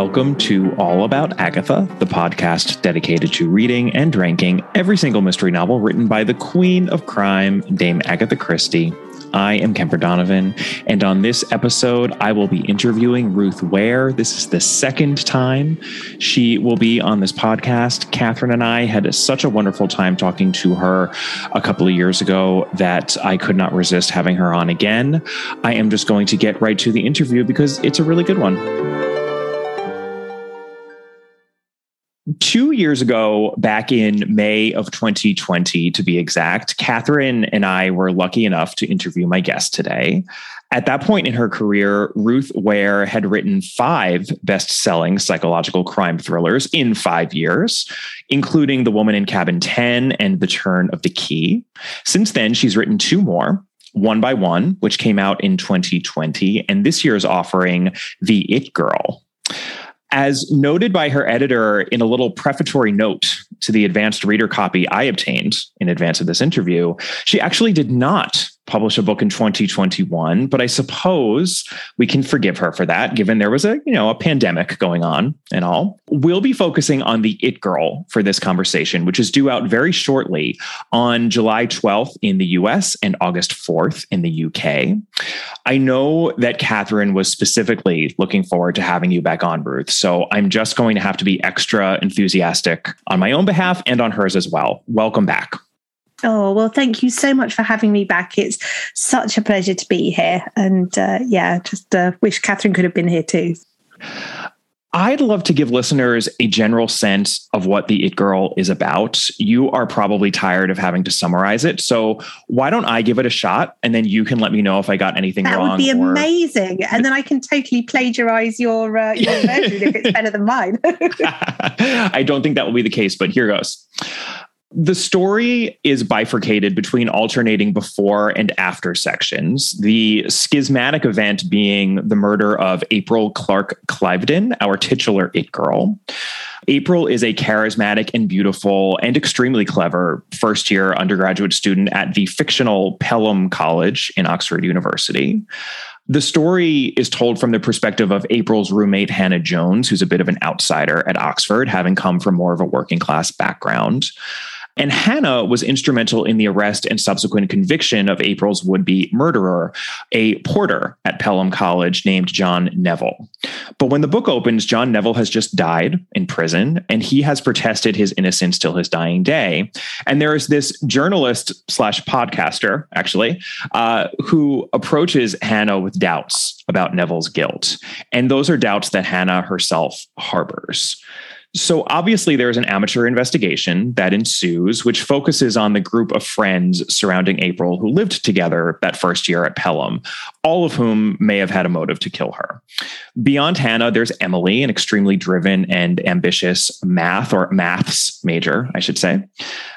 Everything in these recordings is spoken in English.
Welcome to All About Agatha, the podcast dedicated to reading and ranking every single mystery novel written by the Queen of Crime, Dame Agatha Christie. I am Kemper Donovan, and on this episode, I will be interviewing Ruth Ware. This is the second time she will be on this podcast. Catherine and I had such a wonderful time talking to her a couple of years ago that I could not resist having her on again. I am just going to get right to the interview because it's a really good one. Two years ago, back in May of 2020, to be exact, Catherine and I were lucky enough to interview my guest today. At that point in her career, Ruth Ware had written five best selling psychological crime thrillers in five years, including The Woman in Cabin 10 and The Turn of the Key. Since then, she's written two more. One by One, which came out in 2020, and this year's offering The It Girl. As noted by her editor in a little prefatory note to the advanced reader copy I obtained in advance of this interview, she actually did not publish a book in 2021, but I suppose we can forgive her for that, given there was a, you know, a pandemic going on and all. We'll be focusing on the It Girl for this conversation, which is due out very shortly on July 12th in the US and August 4th in the UK. I know that Catherine was specifically looking forward to having you back on, Ruth. So I'm just going to have to be extra enthusiastic on my own behalf and on hers as well. Welcome back. Oh, well, thank you so much for having me back. It's such a pleasure to be here. And uh, yeah, just uh, wish Catherine could have been here too. I'd love to give listeners a general sense of what the It Girl is about. You are probably tired of having to summarize it. So why don't I give it a shot and then you can let me know if I got anything that wrong? That would be or... amazing. And then I can totally plagiarize your, uh, your version if it's better than mine. I don't think that will be the case, but here goes. The story is bifurcated between alternating before and after sections. The schismatic event being the murder of April Clark Cliveden, our titular It Girl. April is a charismatic and beautiful and extremely clever first year undergraduate student at the fictional Pelham College in Oxford University. The story is told from the perspective of April's roommate, Hannah Jones, who's a bit of an outsider at Oxford, having come from more of a working class background. And Hannah was instrumental in the arrest and subsequent conviction of April's would be murderer, a porter at Pelham College named John Neville. But when the book opens, John Neville has just died in prison and he has protested his innocence till his dying day. And there is this journalist slash podcaster, actually, uh, who approaches Hannah with doubts about Neville's guilt. And those are doubts that Hannah herself harbors. So obviously, there's an amateur investigation that ensues, which focuses on the group of friends surrounding April who lived together that first year at Pelham, all of whom may have had a motive to kill her. Beyond Hannah, there's Emily, an extremely driven and ambitious math or maths major, I should say.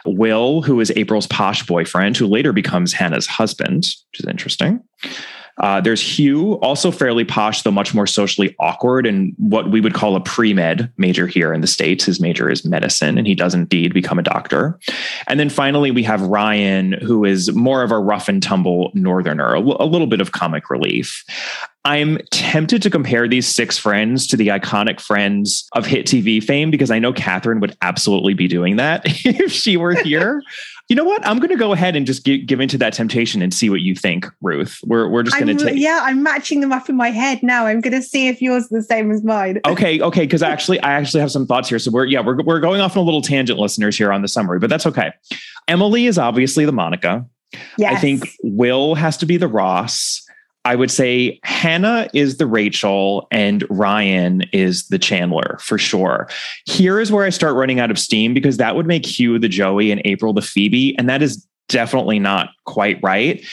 Will, who is April's posh boyfriend, who later becomes Hannah's husband, which is interesting. Uh, there's Hugh, also fairly posh, though much more socially awkward, and what we would call a pre med major here in the States. His major is medicine, and he does indeed become a doctor. And then finally, we have Ryan, who is more of a rough and tumble northerner, a, l- a little bit of comic relief. I'm tempted to compare these six friends to the iconic friends of hit TV fame because I know Catherine would absolutely be doing that if she were here. you know what? I'm going to go ahead and just give, give into that temptation and see what you think, Ruth. We're, we're just going to take. Yeah, I'm matching them up in my head now. I'm going to see if yours is the same as mine. okay, okay. Because actually, I actually have some thoughts here. So we're yeah, we're we're going off on a little tangent, listeners, here on the summary, but that's okay. Emily is obviously the Monica. Yes. I think Will has to be the Ross. I would say Hannah is the Rachel and Ryan is the Chandler for sure. Here is where I start running out of steam because that would make Hugh the Joey and April the Phoebe. And that is definitely not quite right.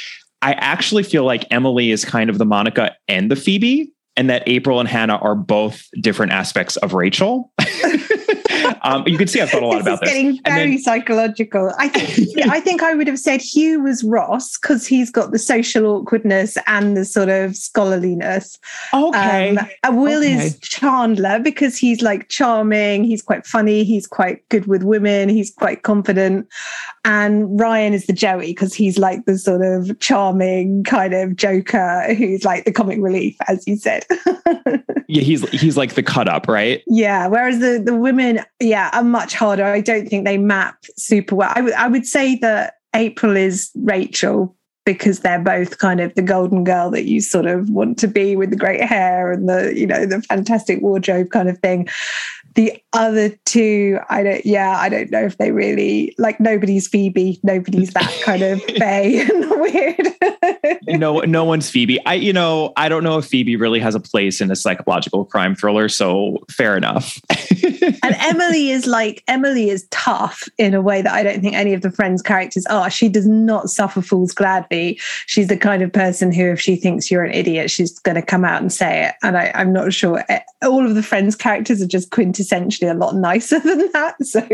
I actually feel like Emily is kind of the Monica and the Phoebe, and that April and Hannah are both different aspects of Rachel. um, you can see I've thought a lot this about this. Getting very then, psychological. I think yeah, I think I would have said Hugh was Ross because he's got the social awkwardness and the sort of scholarliness. Okay. Um, Will okay. is Chandler because he's like charming. He's quite funny. He's quite good with women. He's quite confident. And Ryan is the Joey because he's like the sort of charming kind of joker who's like the comic relief, as you said. yeah, he's he's like the cut up, right? Yeah. Whereas the the women, yeah, are much harder. I don't think they map super well. I would I would say that April is Rachel because they're both kind of the golden girl that you sort of want to be with the great hair and the you know the fantastic wardrobe kind of thing the other two i don't yeah i don't know if they really like nobody's phoebe nobody's that kind of bay and weird. No no one's phoebe. I you know i don't know if phoebe really has a place in a psychological crime thriller so fair enough. And emily is like emily is tough in a way that i don't think any of the friends characters are. She does not suffer fools gladly. She's the kind of person who if she thinks you're an idiot she's going to come out and say it. And I, i'm not sure. All of the friends characters are just quintessentially a lot nicer than that so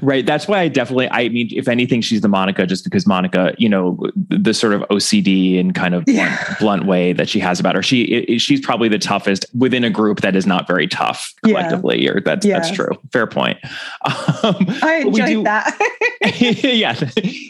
Right. That's why I definitely, I mean, if anything, she's the Monica just because Monica, you know, the sort of OCD and kind of blunt, yeah. blunt way that she has about her. She, it, she's probably the toughest within a group that is not very tough collectively. Yeah. Or that's, yeah. that's true. Fair point. Um, I enjoyed do, that. yeah.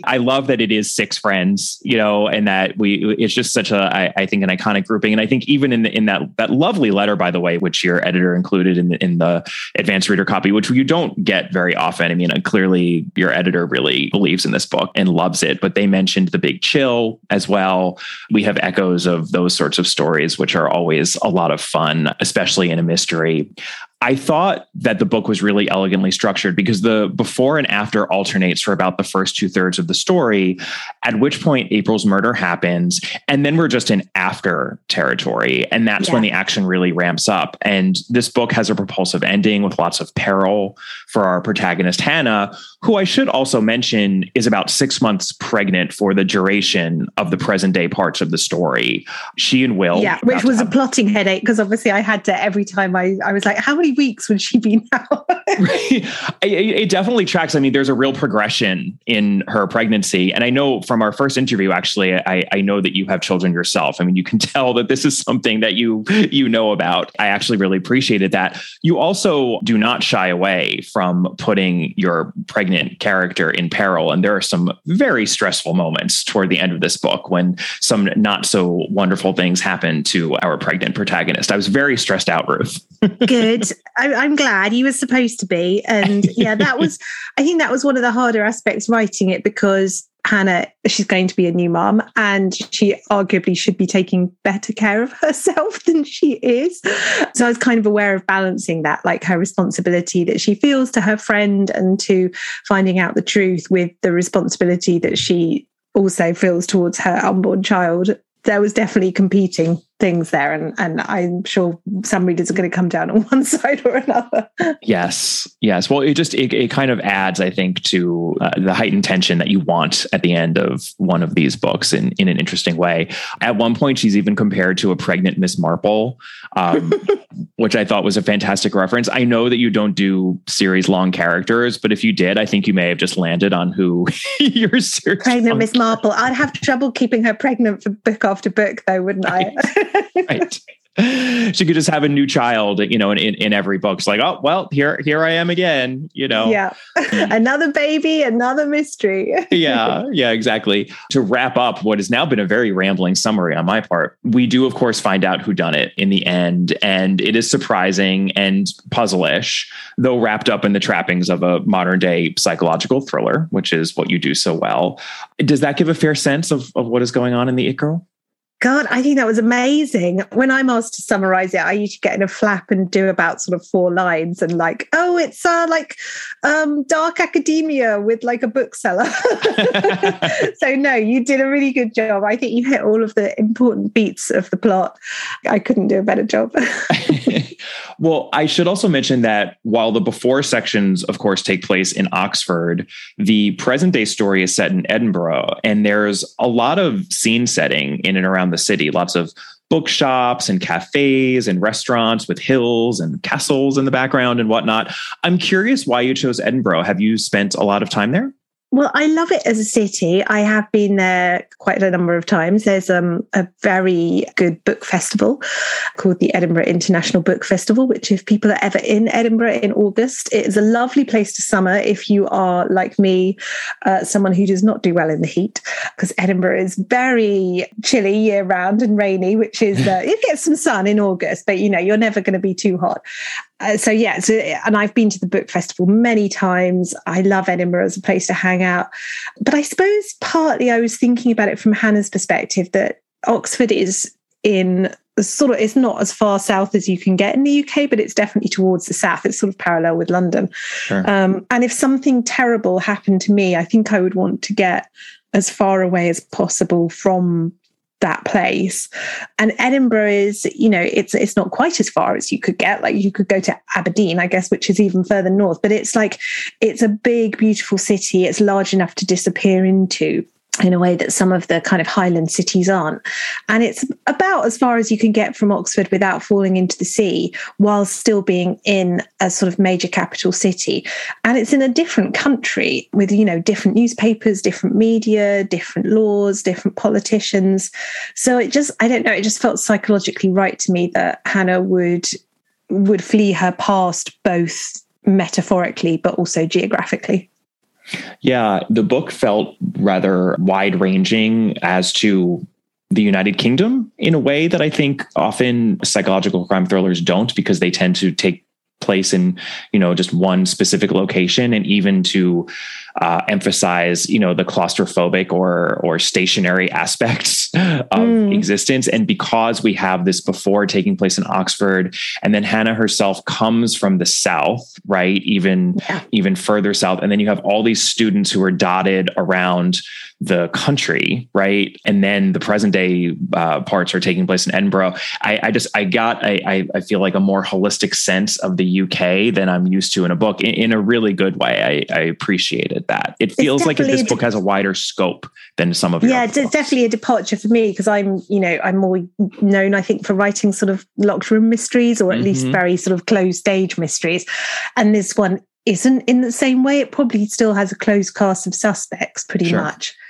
I love that it is six friends, you know, and that we, it's just such a, I, I think an iconic grouping. And I think even in the, in that, that lovely letter, by the way, which your editor included in the, in the advanced reader copy, which you don't get very often mean, clearly your editor really believes in this book and loves it, but they mentioned the big chill as well. We have echoes of those sorts of stories, which are always a lot of fun, especially in a mystery. I thought that the book was really elegantly structured because the before and after alternates for about the first two thirds of the story, at which point April's murder happens. And then we're just in after territory. And that's yeah. when the action really ramps up. And this book has a propulsive ending with lots of peril for our protagonist, Hannah, who I should also mention is about six months pregnant for the duration of the present day parts of the story. She and Will. Yeah, which was have- a plotting headache because obviously I had to, every time I, I was like, how many many weeks would she be now? it, it, definitely tracks. I mean, there's a real progression in her pregnancy. And I know from our first interview, actually, I, I know that you have children yourself. I mean, you can tell that this is something that you you know about. I actually really appreciated that. You also do not shy away from putting your pregnant character in peril. And there are some very stressful moments toward the end of this book when some not so wonderful things happen to our pregnant protagonist. I was very stressed out, Ruth. Good. I, I'm glad you were supposed to be. And yeah, that was, I think that was one of the harder aspects writing it because Hannah, she's going to be a new mom and she arguably should be taking better care of herself than she is. So I was kind of aware of balancing that, like her responsibility that she feels to her friend and to finding out the truth with the responsibility that she also feels towards her unborn child. There was definitely competing things there and and i'm sure some readers are going to come down on one side or another. Yes yes. Well it just it, it kind of adds i think to uh, the heightened tension that you want at the end of one of these books in in an interesting way. At one point she's even compared to a pregnant miss marple um, which i thought was a fantastic reference. I know that you don't do series long characters but if you did i think you may have just landed on who your series pregnant miss marple. I'd have trouble keeping her pregnant for book after book though wouldn't i right. She could just have a new child, you know, in, in, in every book. It's like, oh, well, here, here I am again, you know. Yeah. Mm. another baby, another mystery. yeah. Yeah, exactly. To wrap up what has now been a very rambling summary on my part, we do, of course, find out who done it in the end. And it is surprising and puzzle-ish, though wrapped up in the trappings of a modern day psychological thriller, which is what you do so well. Does that give a fair sense of, of what is going on in the It Girl? God, I think that was amazing. When I'm asked to summarize it, I usually get in a flap and do about sort of four lines and like, oh, it's uh, like um, dark academia with like a bookseller. so no, you did a really good job. I think you hit all of the important beats of the plot. I couldn't do a better job. well, I should also mention that while the before sections, of course, take place in Oxford, the present day story is set in Edinburgh, and there's a lot of scene setting in and around the city, lots of bookshops and cafes and restaurants with hills and castles in the background and whatnot. I'm curious why you chose Edinburgh. Have you spent a lot of time there? Well, I love it as a city. I have been there quite a number of times. There's um, a very good book festival called the Edinburgh International Book Festival, which, if people are ever in Edinburgh in August, it is a lovely place to summer if you are, like me, uh, someone who does not do well in the heat, because Edinburgh is very chilly year round and rainy, which is, uh, it gets some sun in August, but you know, you're never going to be too hot. Uh, so yeah, so and I've been to the book festival many times. I love Edinburgh as a place to hang out, but I suppose partly I was thinking about it from Hannah's perspective that Oxford is in sort of it's not as far south as you can get in the UK, but it's definitely towards the south. It's sort of parallel with London. Sure. Um, and if something terrible happened to me, I think I would want to get as far away as possible from that place. And Edinburgh is, you know, it's it's not quite as far as you could get. Like you could go to Aberdeen, I guess, which is even further north. But it's like it's a big, beautiful city. It's large enough to disappear into in a way that some of the kind of highland cities aren't. And it's about as far as you can get from Oxford without falling into the sea while still being in a sort of major capital city. And it's in a different country with, you know, different newspapers, different media, different laws, different politicians. So it just, I don't know, it just felt psychologically right to me that Hannah would would flee her past both metaphorically but also geographically. Yeah, the book felt rather wide ranging as to the United Kingdom in a way that I think often psychological crime thrillers don't because they tend to take place in you know just one specific location and even to uh, emphasize you know the claustrophobic or or stationary aspects of mm. existence and because we have this before taking place in oxford and then hannah herself comes from the south right even yeah. even further south and then you have all these students who are dotted around the country, right? And then the present day uh, parts are taking place in Edinburgh. I, I just I got I, I feel like a more holistic sense of the UK than I'm used to in a book in, in a really good way. I, I appreciated that. It feels like this book has a wider scope than some of yeah, it's definitely a departure for me because I'm you know I'm more known I think for writing sort of locked room mysteries or at mm-hmm. least very sort of closed stage mysteries, and this one isn't in the same way. It probably still has a closed cast of suspects, pretty sure. much.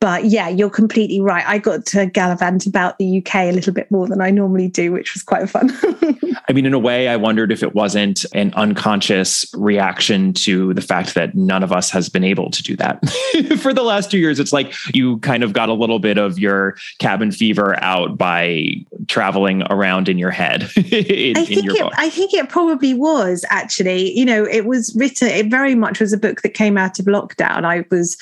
But yeah, you're completely right. I got to gallivant about the UK a little bit more than I normally do, which was quite fun. I mean, in a way, I wondered if it wasn't an unconscious reaction to the fact that none of us has been able to do that for the last two years. It's like you kind of got a little bit of your cabin fever out by traveling around in your head. in, I think it, I think it probably was actually. You know, it was written. It very much was a book that came out of lockdown. I was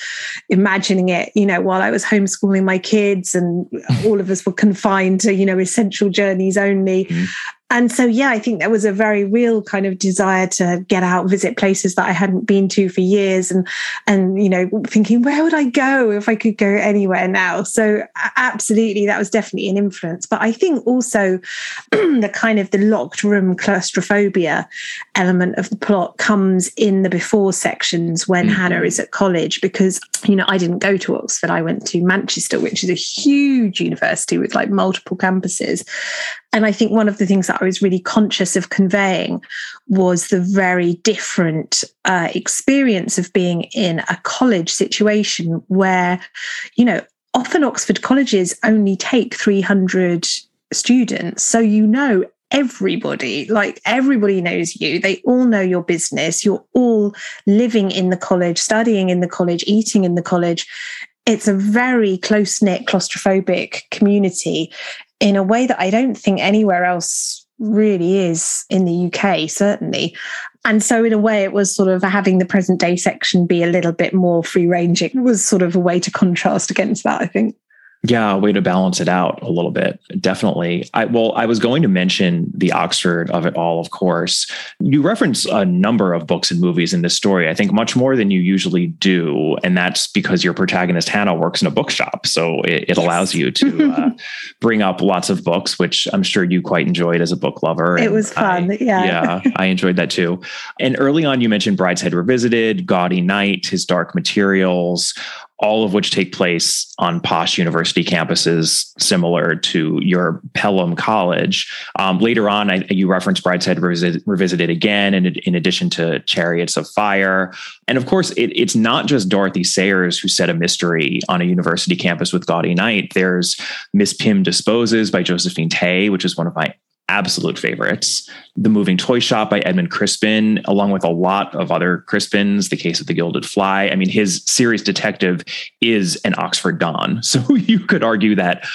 imagining it. You know, while I was homeschooling my kids, and all of us were confined to you know essential journeys only. Mm and so yeah i think there was a very real kind of desire to get out visit places that i hadn't been to for years and and you know thinking where would i go if i could go anywhere now? So absolutely that was definitely an influence. But i think also the kind of the locked room claustrophobia element of the plot comes in the before sections when mm-hmm. hannah is at college because you know i didn't go to oxford. I went to manchester which is a huge university with like multiple campuses and I think one of the things that I was really conscious of conveying was the very different uh, experience of being in a college situation where, you know, often Oxford colleges only take 300 students. So you know everybody like everybody knows you. They all know your business. You're all living in the college studying in the college eating in the college. It's a very close knit claustrophobic community in a way that I don't think anywhere else really is in the UK, certainly. And so, in a way, it was sort of having the present day section be a little bit more free ranging was sort of a way to contrast against that, I think. Yeah, a way to balance it out a little bit. Definitely. I well, I was going to mention the Oxford of it all, of course. You reference a number of books and movies in this story, I think much more than you usually do. And that's because your protagonist, Hannah, works in a bookshop. So it, it yes. allows you to uh, bring up lots of books, which I'm sure you quite enjoyed as a book lover. It was fun. I, yeah. Yeah, I enjoyed that too. And early on, you mentioned Brideshead Revisited, Gaudy Night, His Dark Materials all of which take place on posh university campuses similar to your Pelham College. Um, later on, I, you referenced Brideshead Revisit, Revisited again, in, in addition to Chariots of Fire. And of course, it, it's not just Dorothy Sayers who set a mystery on a university campus with Gaudy Night. There's Miss Pym Disposes by Josephine Tey, which is one of my absolute favorites. The Moving Toy Shop by Edmund Crispin, along with a lot of other Crispins, The Case of the Gilded Fly. I mean, his series detective is an Oxford Don. So you could argue that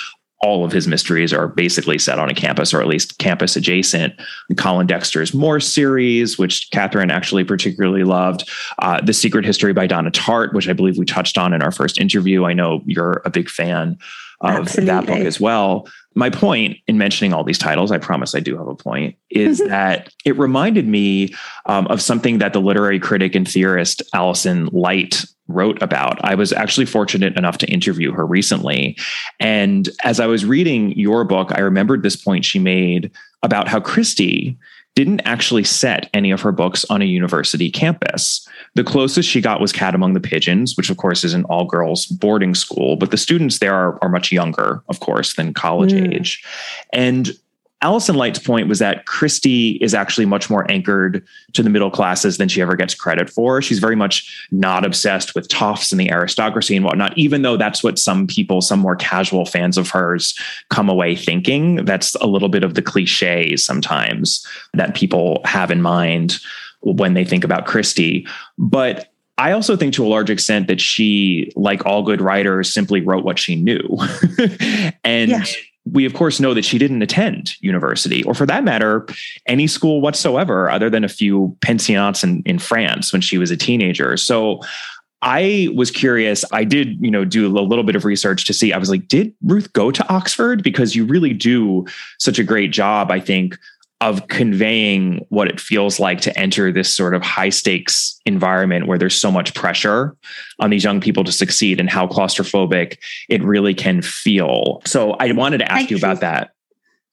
all of his mysteries are basically set on a campus or at least campus adjacent. Colin Dexter's Morse series, which Catherine actually particularly loved. Uh, the Secret History by Donna Tartt, which I believe we touched on in our first interview. I know you're a big fan of Absolutely. that book as well my point in mentioning all these titles, I promise I do have a point, is that it reminded me um, of something that the literary critic and theorist Alison Light wrote about. I was actually fortunate enough to interview her recently. And as I was reading your book, I remembered this point she made about how Christie didn't actually set any of her books on a university campus. The closest she got was Cat Among the Pigeons, which of course is an all girls boarding school, but the students there are, are much younger, of course, than college mm. age. And Alison Light's point was that Christie is actually much more anchored to the middle classes than she ever gets credit for. She's very much not obsessed with toffs and the aristocracy and whatnot, even though that's what some people, some more casual fans of hers, come away thinking. That's a little bit of the cliche sometimes that people have in mind when they think about Christie. But I also think to a large extent that she, like all good writers, simply wrote what she knew. and yeah we of course know that she didn't attend university or for that matter any school whatsoever other than a few pensionnats in, in france when she was a teenager so I was curious. I did, you know, do a little bit of research to see. I was like, did Ruth go to Oxford? Because you really do such a great job, I think, of conveying what it feels like to enter this sort of high stakes environment where there's so much pressure on these young people to succeed and how claustrophobic it really can feel. So I wanted to ask Thank you about you. that.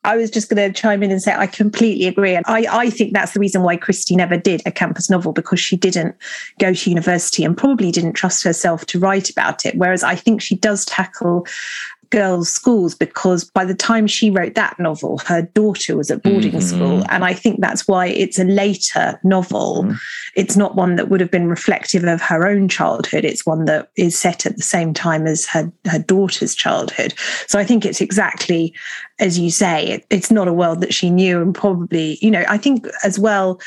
I was just going to chime in and say I completely agree. And I, I think that's the reason why Christie never did a campus novel because she didn't go to university and probably didn't trust herself to write about it. Whereas I think she does tackle girls' schools because by the time she wrote that novel, her daughter was at boarding mm-hmm. school. And I think that's why it's a later novel. Mm. It's not one that would have been reflective of her own childhood. It's one that is set at the same time as her, her daughter's childhood. So I think it's exactly as you say, it, it's not a world that she knew. And probably, you know, I think as well,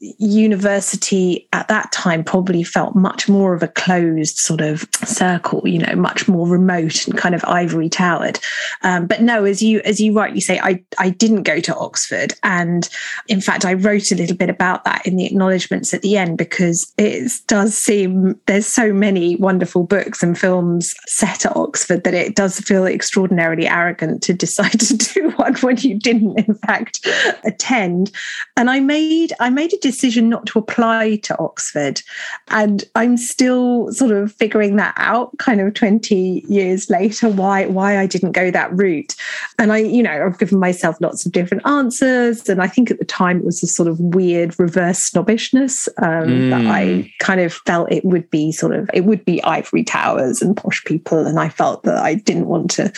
university at that time probably felt much more of a closed sort of circle you know much more remote and kind of ivory towered. Um, but no as you as you rightly say i i didn't go to oxford. And in fact i wrote a little bit about that in the acknowledgements at the end because it does seem there's so many wonderful books and films set at oxford that it does feel extraordinarily arrogant to decide to do one when you didn't in fact attend. And i made i made a decision not to apply to Oxford. And I'm still sort of figuring that out kind of 20 years later, why, why I didn't go that route. And I, you know, I've given myself lots of different answers. And I think at the time it was a sort of weird reverse snobbishness um, mm. that I mm. kind of felt it would be sort of, it would be ivory towers and posh people. And I felt that I didn't want to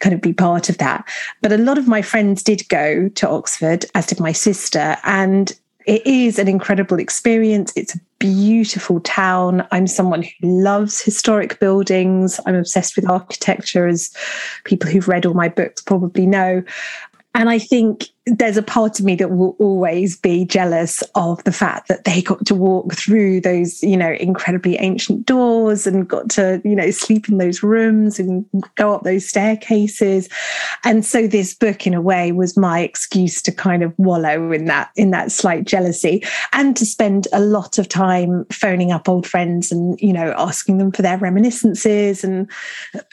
kind of be part of that. But a lot of my friends did go to Oxford, as did my sister. And it is an incredible experience. It's a beautiful town. I'm someone who loves historic buildings. I'm obsessed with architecture, as people who've read all my books probably know. And I think there's a part of me that will always be jealous of the fact that they got to walk through those, you know, incredibly ancient doors and got to, you know, sleep in those rooms and go up those staircases. And so this book, in a way, was my excuse to kind of wallow in that, in that slight jealousy and to spend a lot of time phoning up old friends and, you know, asking them for their reminiscences and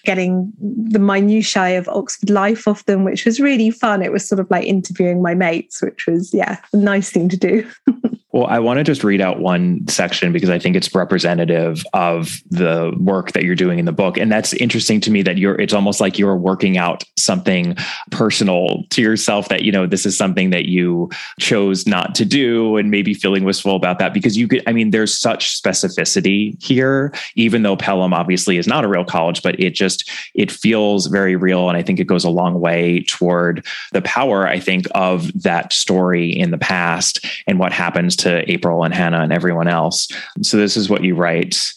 getting the minutiae of Oxford life off them, which was really fun. It was sort of like interviewing interviewing my mates, which was, yeah, a nice thing to do. Well, I want to just read out one section because I think it's representative of the work that you're doing in the book. And that's interesting to me that you're, it's almost like you're working out something personal to yourself that, you know, this is something that you chose not to do and maybe feeling wistful about that because you could, I mean, there's such specificity here, even though Pelham obviously is not a real college, but it just, it feels very real. And I think it goes a long way toward the power, I think, of that story in the past and what happens to April and Hannah and everyone else. So this is what you write.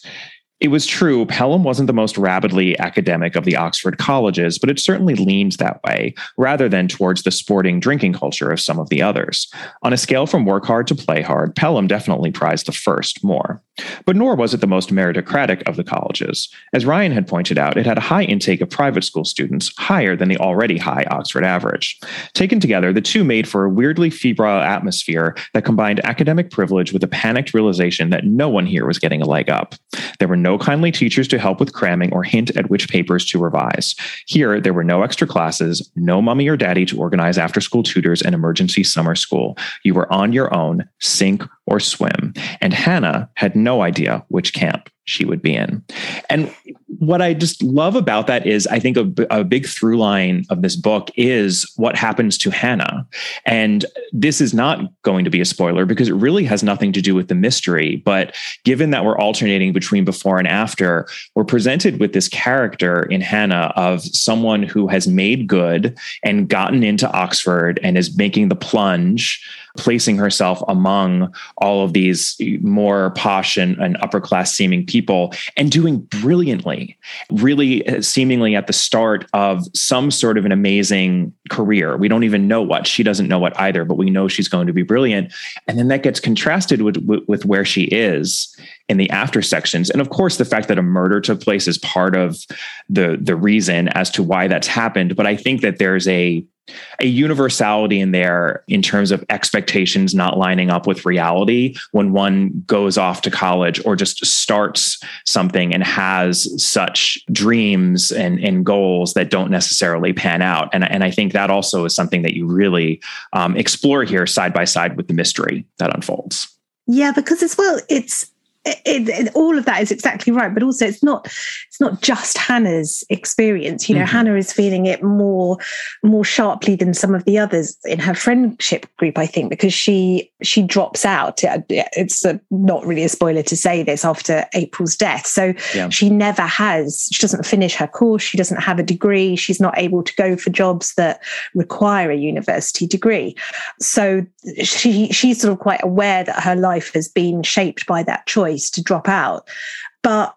It was true, Pelham wasn't the most rabidly academic of the Oxford colleges, but it certainly leaned that way, rather than towards the sporting drinking culture of some of the others. On a scale from work hard to play hard, Pelham definitely prized the first more. But nor was it the most meritocratic of the colleges. As Ryan had pointed out, it had a high intake of private school students, higher than the already high Oxford average. Taken together, the two made for a weirdly febrile atmosphere that combined academic privilege with a panicked realization that no one here was getting a leg up. There were no kindly teachers to help with cramming or hint at which papers to revise. Here, there were no extra classes, no mummy or daddy to organize after school tutors and emergency summer school. You were on your own, sink or swim. And Hannah had no idea which camp she would be in. And what I just love about that is I think a, a, big through line of this book is what happens to Hannah. And this is not going to be a spoiler because it really has nothing to do with the mystery. But given that we're alternating between before and after, we're presented with this character in Hannah of someone who has made good and gotten into Oxford and is making the plunge placing herself among all of these more posh and, and upper class seeming people and doing brilliantly, really uh, seemingly at the start of some sort of an amazing career. We don't even know what. She doesn't know what either, but we know she's going to be brilliant. And then that gets contrasted with, with, with where she is in the after sections. And of course, the fact that a murder took place is part of the, the reason as to why that's happened. But I think that there's a a universality in there in terms of expectations not lining up with reality when one goes off to college or just starts something and has such dreams and, and goals that don't necessarily pan out. And, and I think that also is something that you really um, explore here side by side with the mystery that unfolds. Yeah, because as well, it's it, it, all of that is exactly right but also it's not it's not just hannah's experience. You know mm-hmm. hannah is feeling it more more sharply than some of the others in her friendship group i think because she she drops out. It's a, not really a spoiler to say this after april's death. So yeah. she never has she doesn't finish her course she doesn't have a degree she's not able to go for jobs that require a university degree. So she she's sort of quite aware that her life has been shaped by that choice choice to drop out. But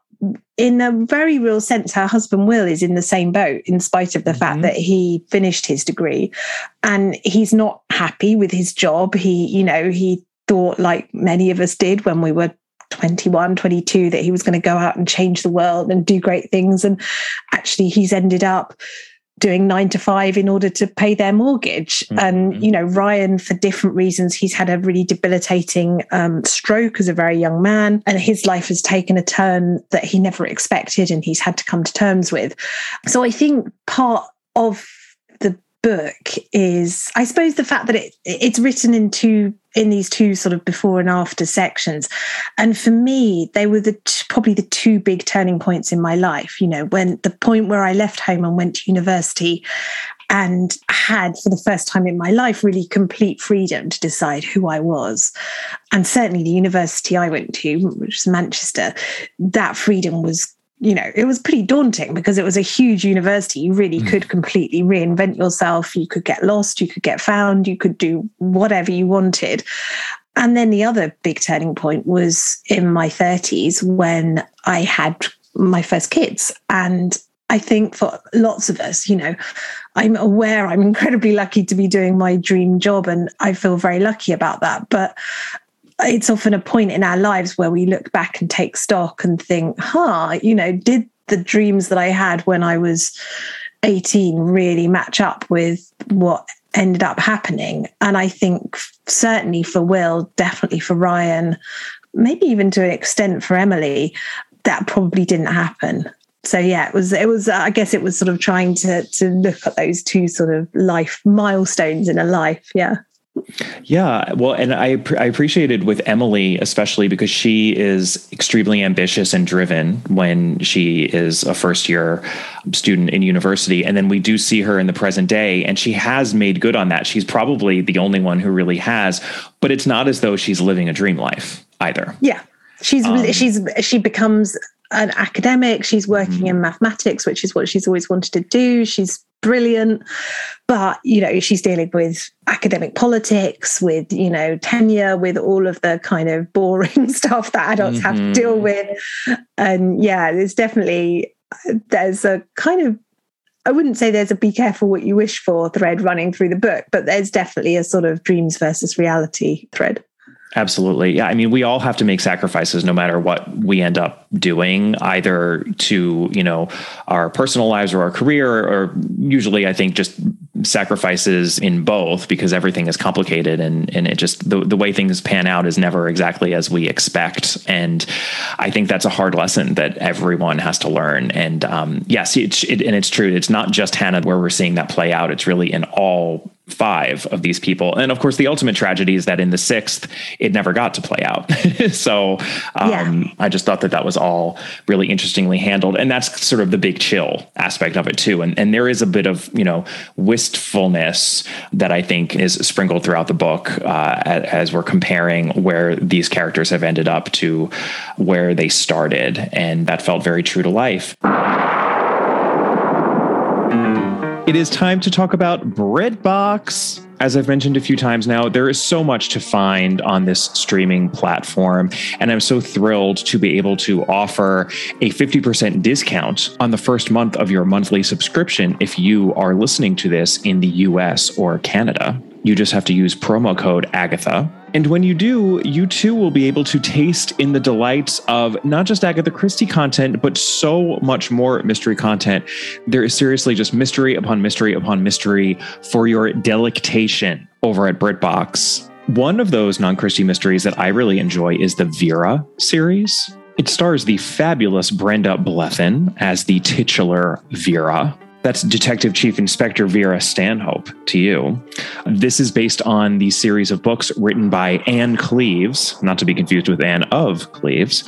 in a very real sense, her husband Will is in the same boat, in spite of the mm-hmm. fact that he finished his degree and he's not happy with his job. He, you know, he thought, like many of us did when we were 21, 22, that he was going to go out and change the world and do great things. And actually, he's ended up doing nine to five in order to pay their mortgage. Mm-hmm. And, you know, Ryan, for different reasons, he's had a really debilitating um, stroke as a very young man, and his life has taken a turn that he never expected and he's had to come to terms with. So I think part of book is, I suppose, the fact that it it's written in two in these two sort of before and after sections. And for me, they were the t- probably the two big turning points in my life. You know, when the point where I left home and went to university and had for the first time in my life really complete freedom to decide who I was. And certainly the university I went to, which was Manchester, that freedom was you know, it was pretty daunting because it was a huge university. You really mm. could completely reinvent yourself. You could get lost, you could get found, you could do whatever you wanted. And then the other big turning point was in my 30s when I had my first kids. And I think for lots of us, you know, I'm aware I'm incredibly lucky to be doing my dream job and I feel very lucky about that. But it's often a point in our lives where we look back and take stock and think, huh, you know, did the dreams that I had when I was 18 really match up with what ended up happening? And I think certainly for Will, definitely for Ryan, maybe even to an extent for Emily, that probably didn't happen. So yeah, it was it was uh, I guess it was sort of trying to to look at those two sort of life milestones in a life. Yeah. Yeah, well, and I I appreciated with Emily especially because she is extremely ambitious and driven when she is a first year student in university, and then we do see her in the present day, and she has made good on that. She's probably the only one who really has, but it's not as though she's living a dream life either. Yeah, she's um, she's she becomes an academic. She's working mm-hmm. in mathematics, which is what she's always wanted to do. She's brilliant but you know she's dealing with academic politics with you know tenure with all of the kind of boring stuff that adults mm-hmm. have to deal mm-hmm. with and yeah there's definitely there's a kind of I wouldn't say there's a be careful what you wish for thread running through the book, but there's definitely a sort of dreams versus reality thread. Absolutely. Yeah. I mean, we all have to make sacrifices no matter what we end up doing, either to, you know, our personal lives or our career, or usually I think just sacrifices in both because everything is complicated and, and it just, the, the way things pan out is never exactly as we expect. And I think that's a hard lesson that everyone has to learn. And um, yes, it's, it, and it's true. It's not just Hannah where we're seeing that play out. It's really in all five of these people. And of course, the ultimate tragedy is that in the sixth, it never got to play out. so um, yeah. I just thought that that was all really interestingly handled. And that's sort of the big chill aspect of it, too. And, and there is a bit of, you know, wistfulness that I think is sprinkled throughout the book uh, as, as we're comparing where these characters have ended up to where they started. And that felt very true to life. It is time to talk about BritBox. As I've mentioned a few times now, there is so much to find on this streaming platform. And I'm so thrilled to be able to offer a 50% discount on the first month of your monthly subscription if you are listening to this in the US or Canada. You just have to use promo code Agatha. And when you do, you too will be able to taste in the delights of not just Agatha Christie content, but so much more mystery content. There is seriously just mystery upon mystery upon mystery for your delectation over at BritBox. One of those non Christie mysteries that I really enjoy is the Vera series. It stars the fabulous Brenda Blethyn as the titular Vera. That's Detective Chief Inspector Vera Stanhope to you. This is based on the series of books written by Ann Cleeves, not to be confused with Anne of Cleves,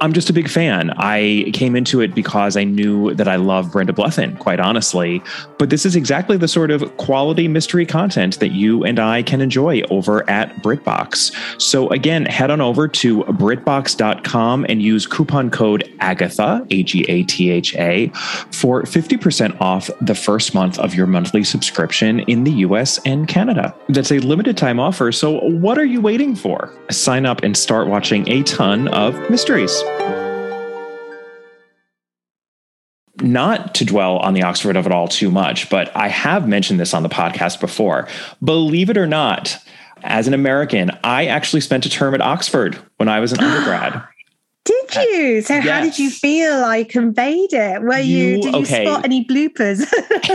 I'm just a big fan. I came into it because I knew that I love Brenda Blethyn, quite honestly. But this is exactly the sort of quality mystery content that you and I can enjoy over at BritBox. So again, head on over to BritBox.com and use coupon code Agatha, A G A T H A, for 50% off the first month of your monthly subscription in the US and Canada. That's a limited time offer. So what are you waiting for? Sign up and start watching a ton of mysteries. Not to dwell on the Oxford of it all too much, but I have mentioned this on the podcast before. Believe it or not, as an American, I actually spent a term at Oxford when I was an undergrad. Did you? So yes. how did you feel I conveyed it? Were you, you did you okay. spot any bloopers?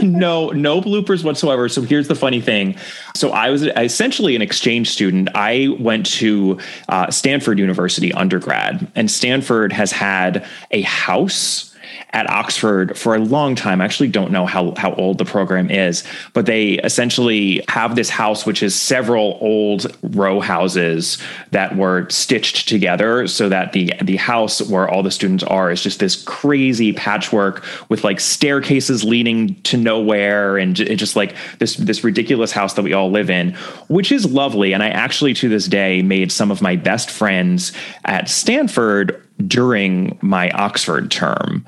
no, no bloopers whatsoever. So here's the funny thing. So I was essentially an exchange student. I went to uh, Stanford University undergrad, and Stanford has had a house at Oxford for a long time. I actually don't know how, how old the program is, but they essentially have this house, which is several old row houses that were stitched together so that the, the house where all the students are is just this crazy patchwork with like staircases leading to nowhere and just like this, this ridiculous house that we all live in, which is lovely. And I actually to this day made some of my best friends at Stanford during my Oxford term.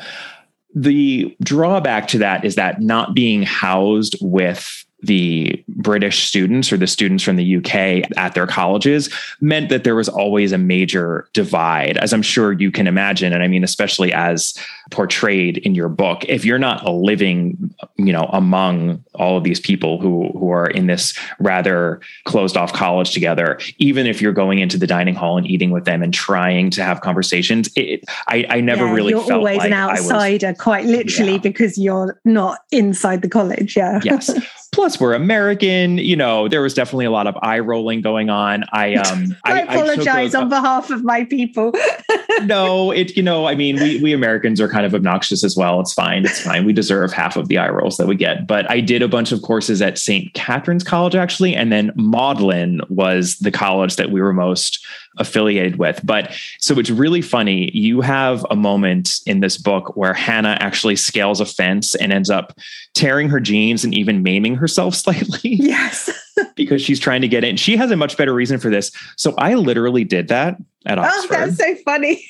The drawback to that is that not being housed with the British students or the students from the UK at their colleges meant that there was always a major divide, as I'm sure you can imagine. And I mean, especially as portrayed in your book, if you're not living, you know, among all of these people who who are in this rather closed off college together, even if you're going into the dining hall and eating with them and trying to have conversations, it, I, I never yeah, really you're felt always like an outsider, was, quite literally, yeah. because you're not inside the college. Yeah. yes. plus we're American. You know, there was definitely a lot of eye rolling going on. I um I, I apologize I on behalf of my people. no, it you know, I mean, we we Americans are kind of obnoxious as well. It's fine. It's fine. We deserve half of the eye rolls that we get. But I did a bunch of courses at St. Catherine's College actually, and then Magdalen was the college that we were most affiliated with. But so it's really funny. You have a moment in this book where Hannah actually scales a fence and ends up tearing her jeans and even maiming herself slightly. Yes. because she's trying to get in. She has a much better reason for this. So I literally did that at Oxford. Oh, that's so funny.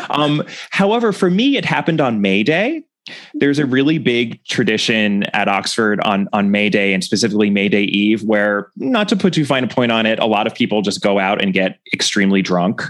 um, however, for me, it happened on May Day. There's a really big tradition at Oxford on on May Day and specifically May Day Eve, where not to put too fine a point on it, a lot of people just go out and get extremely drunk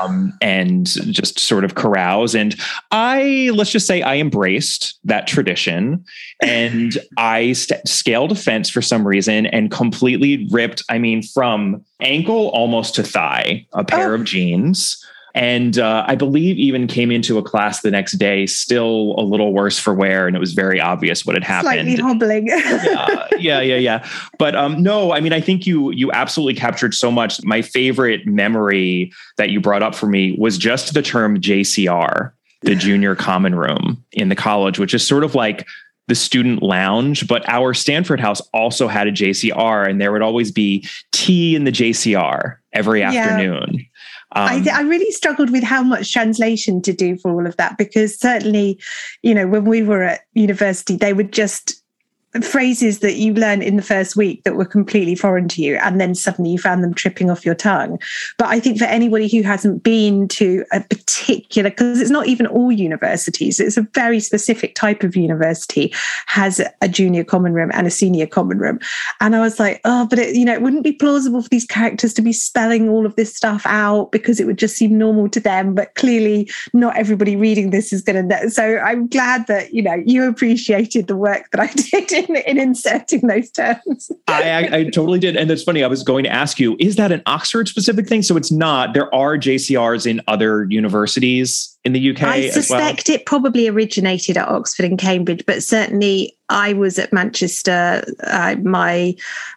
um, and just sort of carouse. And I let's just say I embraced that tradition, and I st- scaled a fence for some reason and completely ripped. I mean, from ankle almost to thigh, a pair oh. of jeans and uh, I believe even came into a class the next day still a little worse for wear, and it was very obvious what had happened. Slightly hobbling. yeah, yeah, yeah, yeah. But um, no, I mean, I think you you absolutely captured so much. My favorite memory that you brought up for me was just the term JCR, the junior common room in the college, which is sort of like the student lounge, but our Stanford house also had a JCR, and there would always be tea in the JCR every yeah. afternoon. Um, I, I, really struggled with how much translation to do for all of that because certainly, you know, when we were at university, they would just phrases that you learned in the first week that were completely foreign to you and then suddenly you found them tripping off your tongue. But i think for anybody who hasn't been to a particular because it's not even all universities it's a very specific type of university has a junior common room and a senior common room. And i was like oh but it you know it wouldn't be plausible for these characters to be spelling all of this stuff out because it would just seem normal to them but clearly not everybody reading this is going to know. So i'm glad that you know you appreciated the work that i did in, in inserting those terms. I, I, I, totally did. And it's funny, I was going to ask you, is that an Oxford specific thing? So it's not. There are JCRs in other universities in the UK. I suspect well. it probably originated at Oxford and Cambridge, but certainly I was at Manchester. Uh, my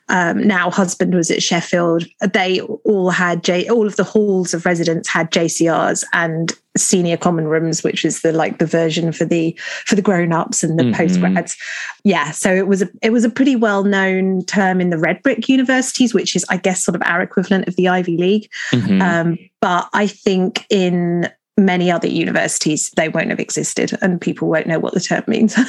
um, now husband was at Sheffield. They all had J. All of the halls of residence had JCRs and senior common rooms, which is the like the version for the for the grown ups and the mm-hmm. postgrads. Yeah, so it was a it was a pretty well known term in the red brick universities, which is I guess sort of our equivalent of the Ivy League. Mm-hmm. Um, but I think in many other universities, they won't have existed and people won't know what the term means.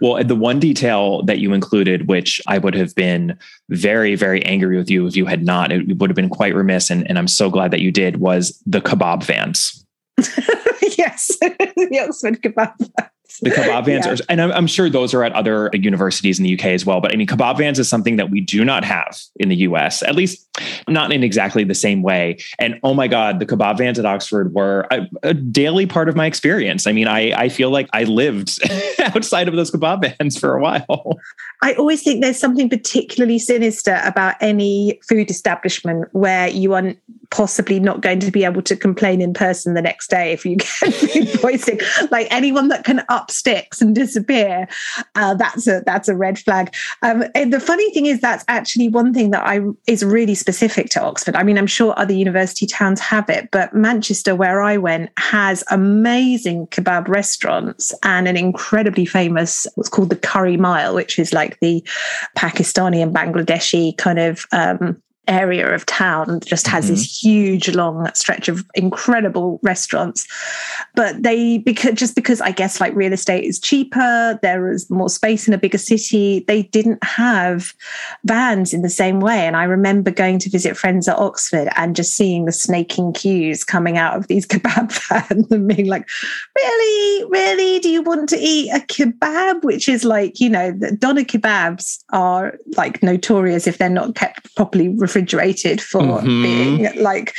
Well, the one detail that you included, which I would have been very, very angry with you if you had not, it would have been quite remiss. And, and I'm so glad that you did, was the kebab vans. yes, the Oxford kebab vans the kebab vans yeah. are, and I'm, I'm, sure those are at other universities in the UK as well. But I mean, kebab vans is something that we do not have in the US, at least not in exactly the same way. And oh my God, the kebab vans at Oxford were a, a daily part of my experience. I mean, I, I feel like I lived outside of those kebab vans for a while. I always think there's something particularly sinister about any food establishment where you are possibly not going to be able to complain in person the next day if you get food poisoning. like anyone that can up sticks and disappear, uh, that's a that's a red flag. Um, the funny thing is that's actually one thing that I is really specific to Oxford. I mean, I'm sure other university towns have it, but Manchester, where I went, has amazing kebab restaurants and an incredibly famous what's called the Curry Mile, which is like the Pakistani and Bangladeshi kind of um, area of town just has mm-hmm. this huge long stretch of incredible restaurants. But they because just because i guess like real estate is cheaper there is more space in a bigger city they didn't have vans in the same way. And i remember going to visit friends at oxford and just seeing the snaking queues coming out of these kebab vans and being like really? Really? Do you want to eat a kebab? Which is like you know the doner kebabs are like notorious if they're not kept properly refrigerated for mm-hmm. being like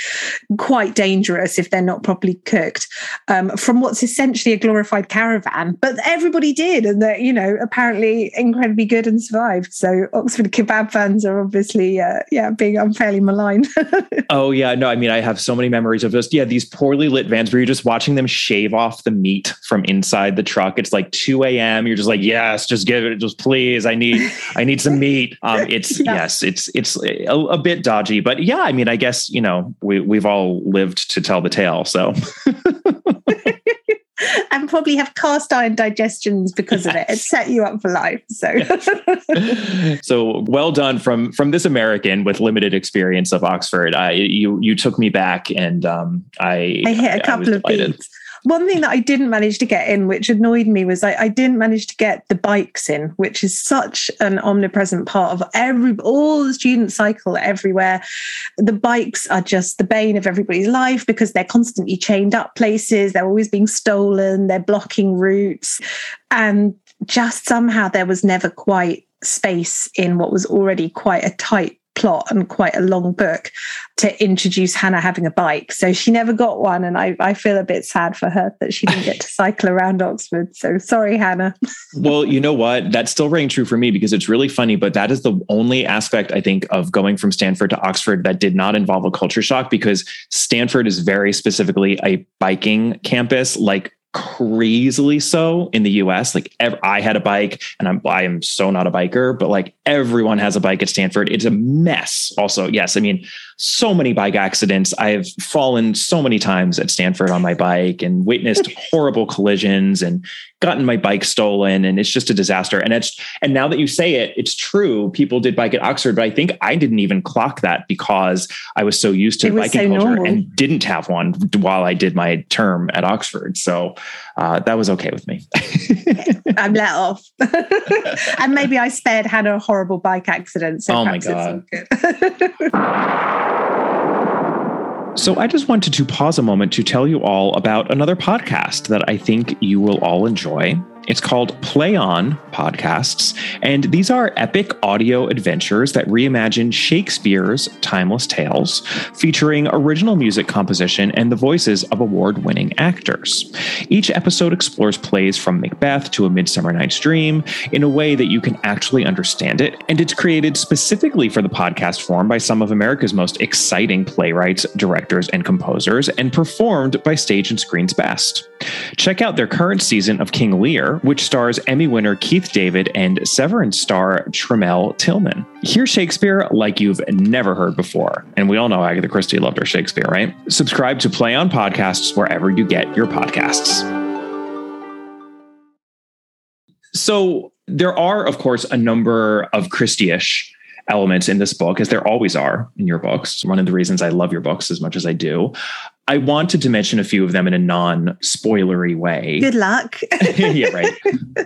quite dangerous if they're not properly cooked um, from what's essentially a glorified caravan. But everybody did, and they're, you know, apparently incredibly good and survived. So Oxford kebab fans are obviously, uh, yeah, being unfairly maligned. oh, yeah. No, I mean, I have so many memories of just, yeah, these poorly lit vans where you're just watching them shave off the meat from inside the truck. It's like 2 a.m. You're just like, yes, just give it, just please. I need, I need some meat. Um, it's, yeah. yes, it's, it's a, a bit dodgy, but yeah, I mean, I guess, you know, we, we've all lived to tell the tale. So. and probably have cast iron digestions because of it. It set you up for life. So, so well done from from this American with limited experience of Oxford. I you you took me back, and um, I I hit a couple of beats. One thing that I didn't manage to get in, which annoyed me, was I, I didn't manage to get the bikes in, which is such an omnipresent part of every all the student cycle everywhere. The bikes are just the bane of everybody's life because they're constantly chained up places, they're always being stolen, they're blocking routes. And just somehow there was never quite space in what was already quite a tight plot and quite a long book to introduce Hannah having a bike. So she never got one. And I, I feel a bit sad for her that she didn't get to cycle around Oxford. So sorry, Hannah. well, you know what? That still rang true for me because it's really funny, but that is the only aspect I think of going from Stanford to Oxford that did not involve a culture shock because Stanford is very specifically a biking campus. Like crazily so in the US. Like ev- I had a bike and I'm, I am so not a biker, but like everyone has a bike at Stanford. It's a mess. Also, yes. I mean, so many bike accidents. I have fallen so many times at Stanford on my bike and witnessed horrible collisions and gotten my bike stolen and it's just a disaster and it's and now that you say it it's true people did bike at oxford but i think i didn't even clock that because i was so used to biking so culture normal. and didn't have one while i did my term at oxford so uh, that was okay with me i'm let off. And maybe i spared hannah a horrible bike accident so oh my god. So, I just wanted to pause a moment to tell you all about another podcast that I think you will all enjoy. It's called Play On Podcasts, and these are epic audio adventures that reimagine Shakespeare's timeless tales, featuring original music composition and the voices of award winning actors. Each episode explores plays from Macbeth to A Midsummer Night's Dream in a way that you can actually understand it, and it's created specifically for the podcast form by some of America's most exciting playwrights, directors, and composers, and performed by Stage and Screen's best. Check out their current season of King Lear which stars Emmy winner Keith David and Severance star Tramell Tillman. Hear Shakespeare like you've never heard before. And we all know Agatha Christie loved her Shakespeare, right? Subscribe to Play on Podcasts wherever you get your podcasts. So there are, of course, a number of Christie-ish elements in this book, as there always are in your books. One of the reasons I love your books as much as I do. I wanted to mention a few of them in a non spoilery way. Good luck. yeah, right.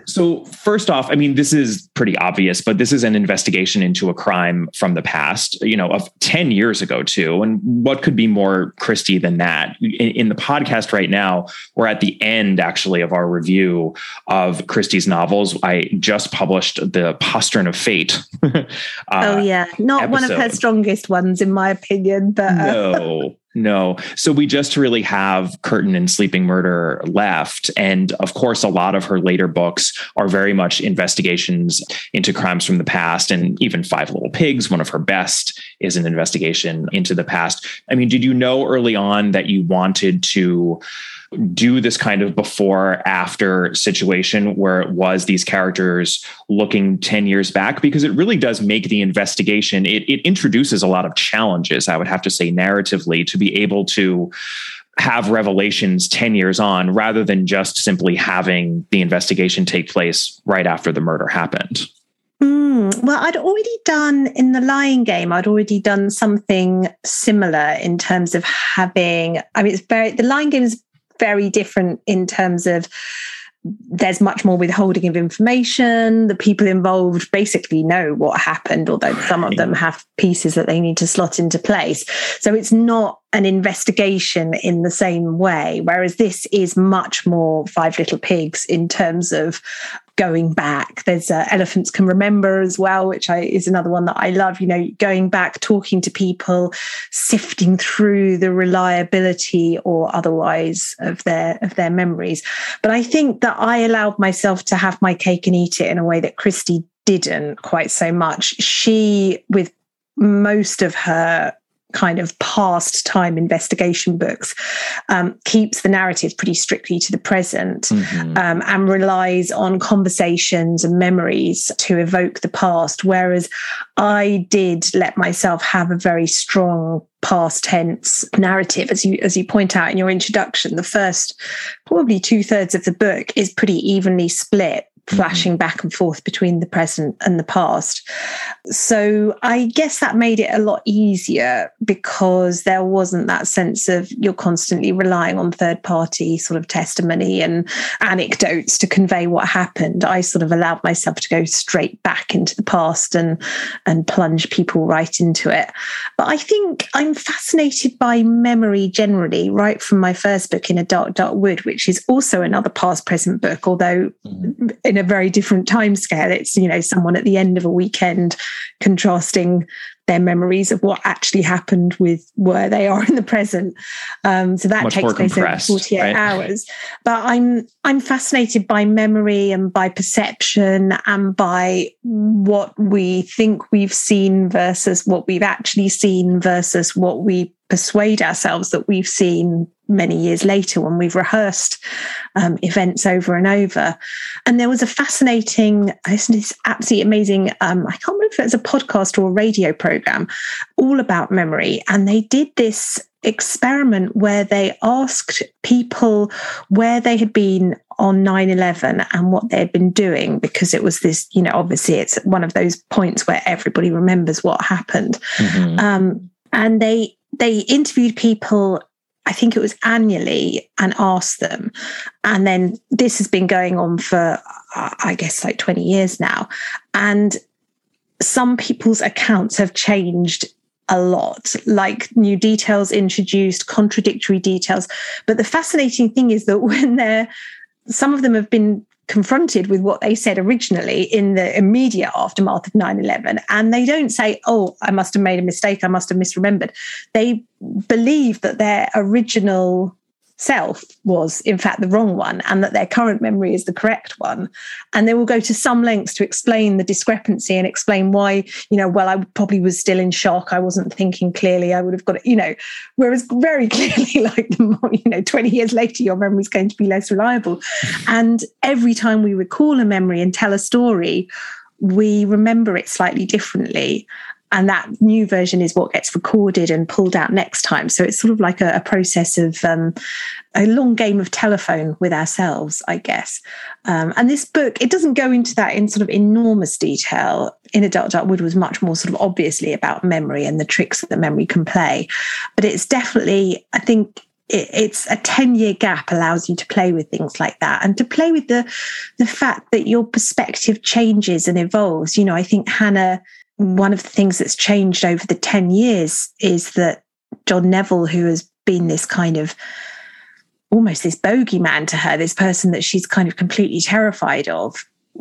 So, first off, I mean, this is pretty obvious, but this is an investigation into a crime from the past, you know, of 10 years ago, too. And what could be more Christie than that? In, in the podcast right now, we're at the end, actually, of our review of Christie's novels. I just published The Postern of Fate. uh, oh, yeah. Not episode. one of her strongest ones, in my opinion, but. Uh, no. No. So we just really have Curtain and Sleeping Murder left. And of course, a lot of her later books are very much investigations into crimes from the past. And even Five Little Pigs, one of her best, is an investigation into the past. I mean, did you know early on that you wanted to? Do this kind of before after situation where it was these characters looking 10 years back because it really does make the investigation it, it introduces a lot of challenges i would have to say narratively to be able to have revelations 10 years on rather than just simply having the investigation take place right after the murder happened. Mm, well, I'd already done in the lying game, I'd already done something similar in terms of having, I mean, it's very, the lying game is very different in terms of there's much more withholding of information. The people involved basically know what happened, although some of them have pieces that they need to slot into place. So it's not an investigation in the same way. Whereas this is much more Five Little Pigs in terms of going back. There's uh, Elephants Can Remember as well, which I, is another one that I love. You know, going back, talking to people, sifting through the reliability or otherwise of their of their memories. But I think that I allowed myself to have my cake and eat it in a way that Christie didn't quite so much. She, with most of her kind of past time investigation books um, keeps the narrative pretty strictly to the present mm-hmm. um, and relies on conversations and memories to evoke the past. Whereas i did let myself have a very strong past tense narrative as you as you point out in your introduction. The first probably two-thirds of the book is pretty evenly split flashing mm-hmm. back and forth between the present and the past. So I guess that made it a lot easier because there wasn't that sense of you're constantly relying on third party sort of testimony and anecdotes to convey what happened. I sort of allowed myself to go straight back into the past and and plunge people right into it. But I think I'm fascinated by memory generally, right from my first book in a dark dark wood, which is also another past present book, although mm-hmm. in a very different time scale. It's, you know, someone at the end of a weekend contrasting their memories of what actually happened with where they are in the present. Um, so that Much takes place over 48 right? hours. But I'm I'm fascinated by memory and by perception and by what we think we've seen versus what we've actually seen versus what we persuade ourselves that we've seen many years later when we've rehearsed um, events over and over. And there was a fascinating, this absolutely amazing, um, I can't remember if it was a podcast or a radio program all about memory. And they did this experiment where they asked people where they had been on 9-11 and what they had been doing because it was this you know obviously it's one of those points where everybody remembers what happened mm-hmm. um, and they they interviewed people I think it was annually and asked them. And then this has been going on for, uh, I guess, like 20 years now. And some people's accounts have changed a lot, like new details introduced, contradictory details. But the fascinating thing is that when they're, some of them have been confronted with what they said originally in the immediate aftermath of 9-11 and they don't say oh i must have made a mistake i must have misremembered. They believe that their original self was in fact the wrong one and that their current memory is the correct one. And they will go to some lengths to explain the discrepancy and explain why you know well i probably was still in shock. I wasn't thinking clearly. I would have got it you know. Whereas very clearly like you know 20 years later your memory is going to be less reliable. And every time we recall a memory and tell a story we remember it slightly differently and that new version is what gets recorded and pulled out next time. So it's sort of like a, a process of um, a long game of telephone with ourselves i guess. Um, and this book it doesn't go into that in sort of enormous detail. In Adult dark wood was much more sort of obviously about memory and the tricks that memory can play. But it's definitely i think it's a 10 year gap allows you to play with things like that. And to play with the the fact that your perspective changes and evolves. You know i think hannah one of the things that's changed over the 10 years is that John Neville, who has been this kind of almost this bogeyman to her, this person that she's kind of completely terrified of,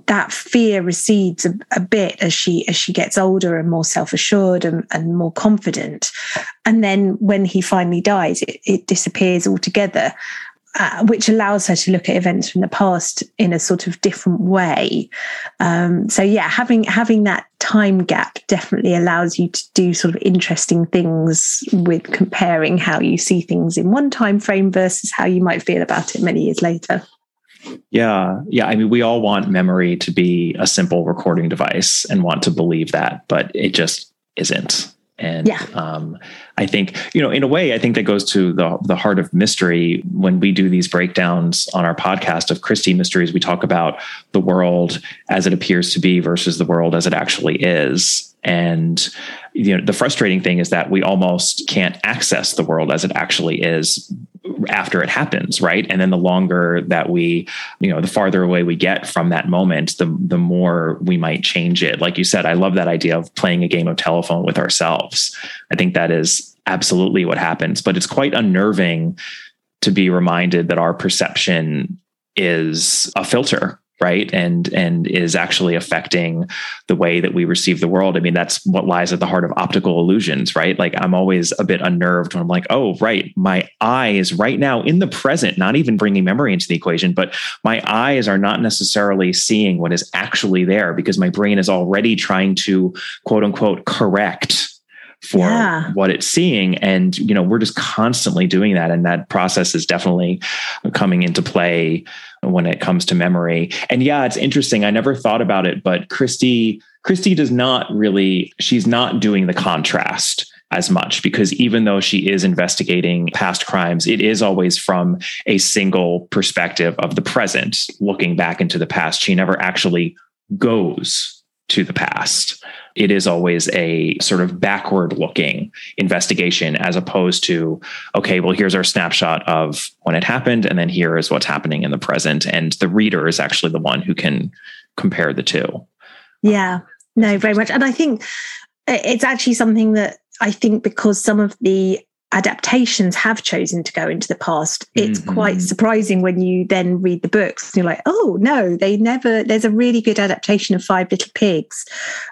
that fear recedes a, a, bit as she as she gets older and more self-assured and, and more confident. And then when he finally dies, it, it disappears altogether. Uh, which allows her to look at events from the past in a sort of different way. Um, so yeah, having having that time gap definitely allows you to do sort of interesting things with comparing how you see things in one time frame versus how you might feel about it many years later. Yeah. Yeah. I mean, we all want memory to be a simple recording device and want to believe that, but it just isn't. And yeah. um, I think, you know, in a way, I think that goes to the, the heart of mystery. When we do these breakdowns on our podcast of Christie mysteries, we talk about the world as it appears to be versus the world as it actually is. And you know, the frustrating thing is that we almost can't access the world as it actually is after it happens, right? And then the longer that we, you know, the farther away we get from that moment, the the more we might change it. Like you said, I love that idea of playing a game of telephone with ourselves. I think that is absolutely what happens, but it's quite unnerving to be reminded that our perception is a filter right? And and is actually affecting the way that we receive the world. I mean that's what lies at the heart of optical illusions right? Like i'm always a bit unnerved when i'm like oh right my eyes right now in the present not even bringing memory into the equation but my eyes are not necessarily seeing what is actually there because my brain is already trying to quote unquote correct for yeah. what it's seeing. And you know we're just constantly doing that. And that process is definitely coming into play when it comes to memory. And yeah, it's interesting. I never thought about it, but Christie Christie does not really she's not doing the contrast as much because even though she is investigating past crimes, it is always from a single perspective of the present, looking back into the past. She never actually goes to the past. It is always a sort of backward looking investigation as opposed to, okay, well, here's our snapshot of when it happened, and then here is what's happening in the present. And the reader is actually the one who can compare the two. Yeah, no, very much. And I think uh, it's actually something that I think because some of the adaptations have chosen to go into the past. It's mm-hmm. quite surprising when you then read the books and you're like oh no they never there's a really good adaptation of five little pigs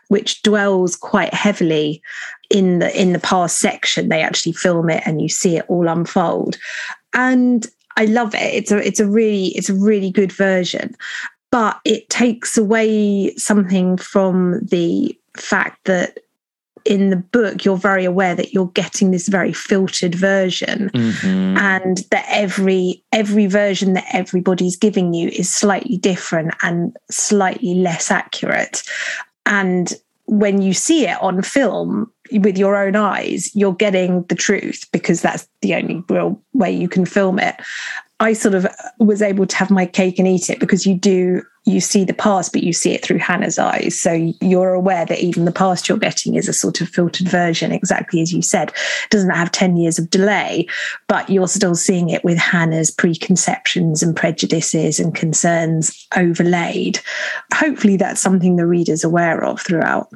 which dwells quite heavily in the in the past section. They actually film it and you see it all unfold. And i love it. It's a it's a really it's a really good version. But it takes away something from the fact that in the book you're very aware that you're getting this very filtered version. Mm-hmm. and that every every version that everybody's giving you is slightly different and slightly less accurate. And when you see it on film with your own eyes you're getting the truth because that's the only real way you can film it I sort of was able to have my cake and eat it because you do you see the past, but you see it through Hannah's eyes. So you're aware that even the past you're getting is a sort of filtered version, exactly as you said. It doesn't have 10 years of delay, but you're still seeing it with Hannah's preconceptions and prejudices and concerns overlaid. Hopefully that's something the reader's aware of throughout.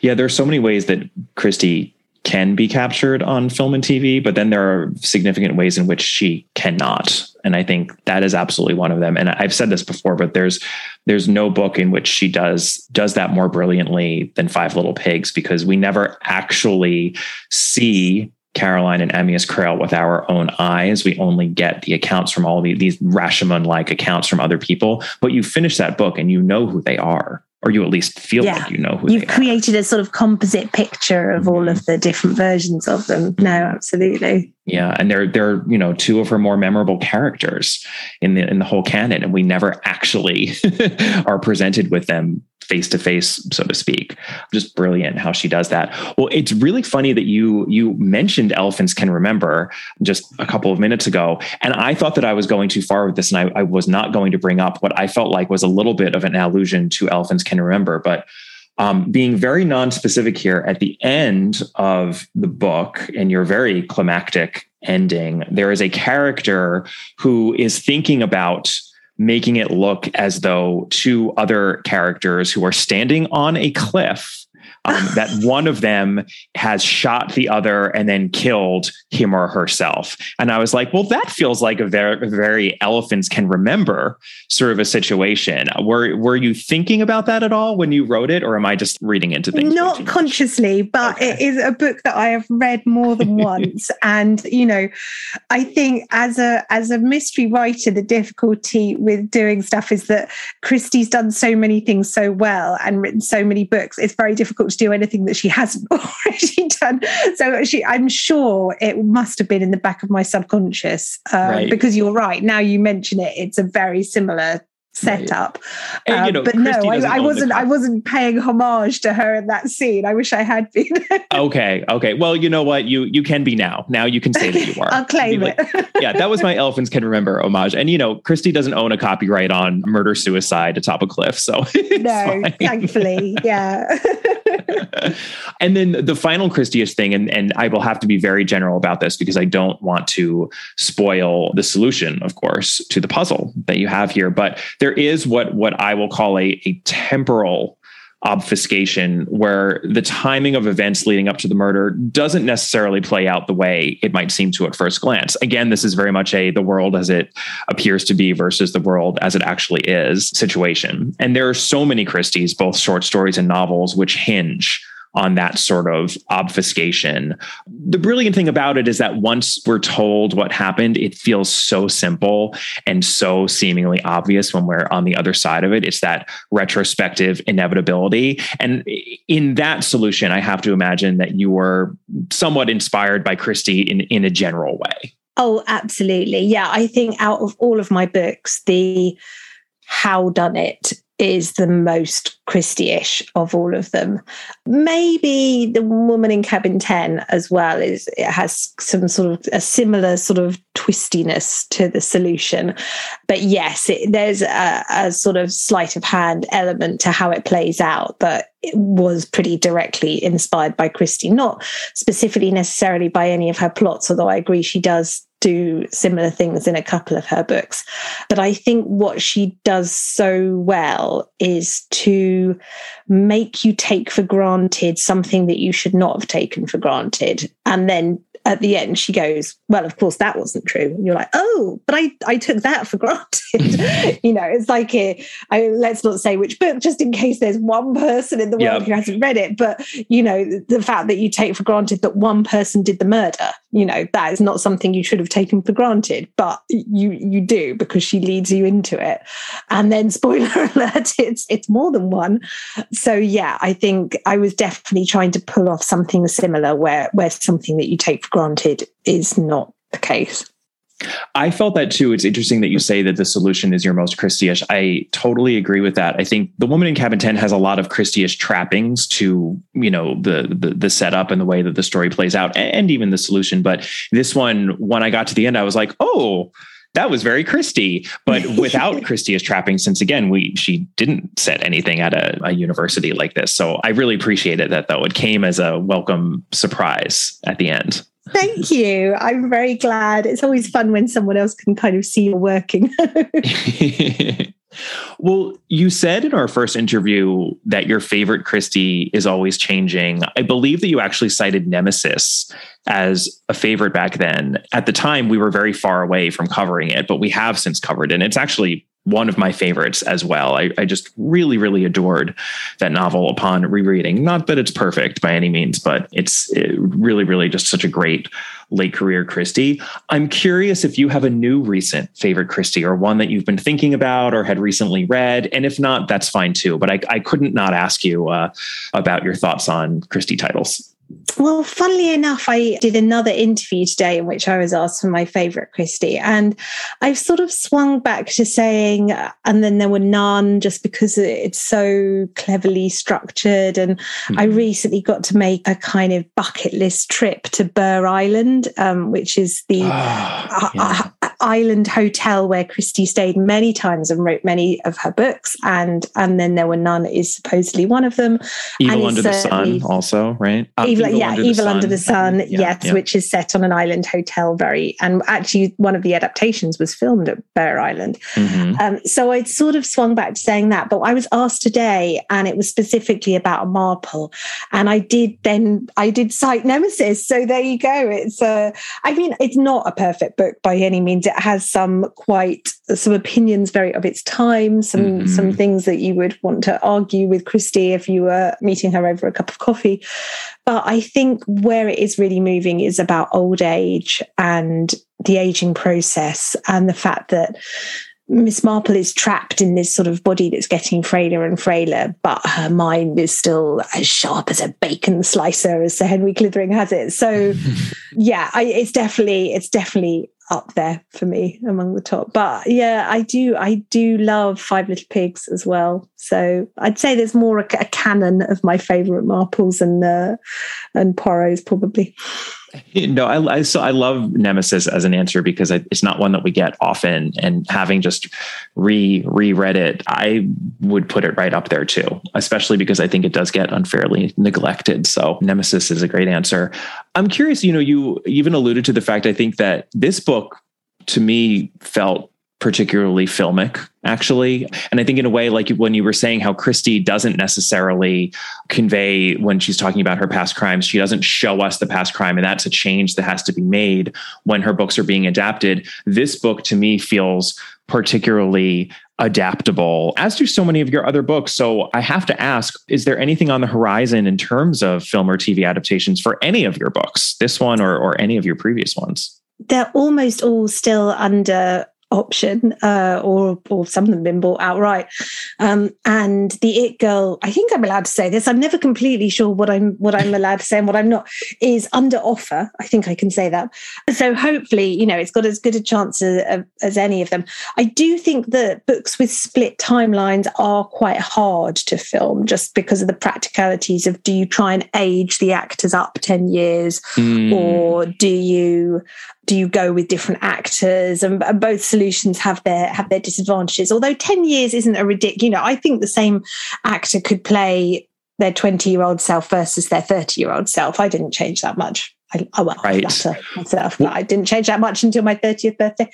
Yeah, there's so many ways that Christie can be captured on film and TV, but then there are significant ways in which she cannot. And I think that is absolutely one of them. And I've said this before, but there's there's no book in which she does does that more brilliantly than Five Little Pigs because we never actually see Caroline and Amyas Crale with our own eyes. We only get the accounts from all these, these Rashomon like accounts from other people. But you finish that book and you know who they are or you at least feel yeah. like you know who you've created a sort of composite picture of all of the different versions of them. No absolutely. Yeah and they're they're you know two of her more memorable characters in the in the whole canon and we never actually are presented with them face to face, so to speak. Just brilliant how she does that. Well, it's really funny that you you mentioned elephants can remember just a couple of minutes ago, and I thought that I was going too far with this, and I, I was not going to bring up what I felt like was a little bit of an allusion to elephants can remember, but. Um, being very non-specific here at the end of the book and your very climactic ending there is a character who is thinking about making it look as though two other characters who are standing on a cliff um, that one of them has shot the other and then killed him or herself. And I was like, well, that feels like a very, very elephants can remember sort of a situation. Were Were you thinking about that at all when you wrote it, or am I just reading into things? Not consciously, but okay. it is a book that I have read more than once. and you know, I think as a as a mystery writer, the difficulty with doing stuff is that Christie's done so many things so well and written so many books. It's very difficult to do anything that she hasn't already done. So she, I'm sure it must have been in the back of my subconscious um, right. because you're right. Now you mention it, it's a very similar setup. Right. Um, you know, but Christie no, I, I wasn't. I wasn't paying homage to her in that scene. I wish I had been. okay, okay. Well, you know what? You you can be now. Now you can say that you are. I'll claim it. Like, yeah, that was my elephants can remember homage. And you know, Christie doesn't own a copyright on murder suicide atop a cliff, so no, fine. thankfully, yeah. and then the final Christie-ish thing, and, and I will have to be very general about this because I don't want to spoil the solution, of course, to the puzzle that you have here. But there is what what I will call a, a temporal obfuscation where the timing of events leading up to the murder doesn't necessarily play out the way it might seem to at first glance. Again, this is very much a the world as it appears to be versus the world as it actually is situation. And there are so many Christies, both short stories and novels, which hinge on that sort of obfuscation. The brilliant thing about it is that once we're told what happened, it feels so simple and so seemingly obvious when we're on the other side of it. It's that retrospective inevitability. And in that solution, I have to imagine that you were somewhat inspired by Christie in, in a general way. Oh, absolutely. Yeah. I think out of all of my books, the how done it is the most Christie-ish of all of them. Maybe the woman in cabin 10 as well is it has some sort of a similar sort of twistiness to the solution. But yes, it, there's a, a sort of sleight of hand element to how it plays out that was pretty directly inspired by Christie, not specifically necessarily by any of her plots, although I agree she does do similar things in a couple of her books. But I think what she does so well is to make you take for granted something that you should not have taken for granted and then at the end she goes well of course that wasn't true. And you're like oh but i i took that for granted. You know it's like a, I, let's not say which book just in case there's one person in the world yep. who hasn't read it but you know the fact that you take for granted that one person did the murder you know that is not something you should have taken for granted but you you do because she leads you into it. And then spoiler alert it's it's more than one. So yeah i think i was definitely trying to pull off something similar where where something that you take for granted is not the case. I felt that too. It's interesting that you say that the solution is your most Christie-ish. I totally agree with that. I think the woman in cabin 10 has a lot of Christie-ish trappings to, you know, the, the, the setup and the way that the story plays out and even the solution. But this one, when I got to the end, I was like, oh, that was very Christie, but without Christie's trappings, since again, we she didn't set anything at a, a, university like this. So I really appreciated that though. It came as a welcome surprise at the end. Thank you. I'm very glad. It's always fun when someone else can kind of see you working. well, you said in our first interview that your favorite Christie is always changing. I believe that you actually cited Nemesis as a favorite back then. At the time, we were very far away from covering it, but we have since covered it. And it's actually one of my favorites as well. I, I, just really, really adored that novel upon rereading. Not that it's perfect by any means, but it's really, really just such a great late career Christie. I'm curious if you have a new recent favorite Christie or one that you've been thinking about or had recently read. And if not, that's fine too. But I, I couldn't not ask you uh, about your thoughts on Christie titles. Well, funnily enough, I did another interview today in which I was asked for my favorite Christie. And I've sort of swung back to saying, and then there were none just because it's so cleverly structured. And mm-hmm. I recently got to make a kind of bucket list trip to Burgh Island, um, which is the oh, yeah island hotel where Christie stayed many times and wrote many of her books, and and then there were none is supposedly one of them. Evil Under the Sun, also right? Uh, evil, evil, yeah, Under Evil Under the Sun, yeah, yes, yeah. which is set on an island hotel. Very, and actually, one of the adaptations was filmed at Burgh Island. Mm-hmm. Um, so I'd sort of swung back to saying that, but I was asked today, and it was specifically about a Marple, and I did then I did cite Nemesis. So there you go. It's a, I mean, it's not a perfect book by any means it has some quite some opinions very of its time, some mm-hmm. some things that you would want to argue with Christie if you were meeting her over a cup of coffee. But I think where it is really moving is about old age and the aging process and the fact that Miss Marple is trapped in this sort of body that's getting frailer and frailer, but her mind is still as sharp as a bacon slicer, as Sir Henry Clithering has it. So, yeah, I, it's definitely it's definitely up there for me among the top. But yeah, I do I do love Five Little Pigs as well. So I'd say there's more a, a canon of my favourite Marples and uh, and Poirot's probably. No, I I, so I love Nemesis as an answer because it's not one that we get often, and having just re reread it, I would put it right up there too. Especially because I think it does get unfairly neglected. So Nemesis is a great answer. I'm curious. You know, you even alluded to the fact I think that this book to me felt particularly filmic, actually. And I think, in a way, like when you were saying how Christie doesn't necessarily convey when she's talking about her past crimes, she doesn't show us the past crime. And that's a change that has to be made when her books are being adapted. This book, to me, feels particularly adaptable, as do so many of your other books. So I have to ask is there anything on the horizon in terms of film or TV adaptations for any of your books, this one or, or any of your previous ones? They're almost all still under option, uh, or or some of them been bought outright. Um, and the It Girl, I think I'm allowed to say this. I'm never completely sure what I'm what I'm allowed to say and what I'm not. Is under offer. I think I can say that. So hopefully, you know, it's got as good a chance as, as any of them. I do think that books with split timelines are quite hard to film, just because of the practicalities of do you try and age the actors up ten years, mm. or do you do you go with different actors and, and, both solutions have their have their disadvantages although 10 years isn't a ridiculous you know i think the same actor could play their 20 year old self versus their 30 year old self i didn't change that much I, oh well, right. myself, but I didn't change that much until my 30th birthday.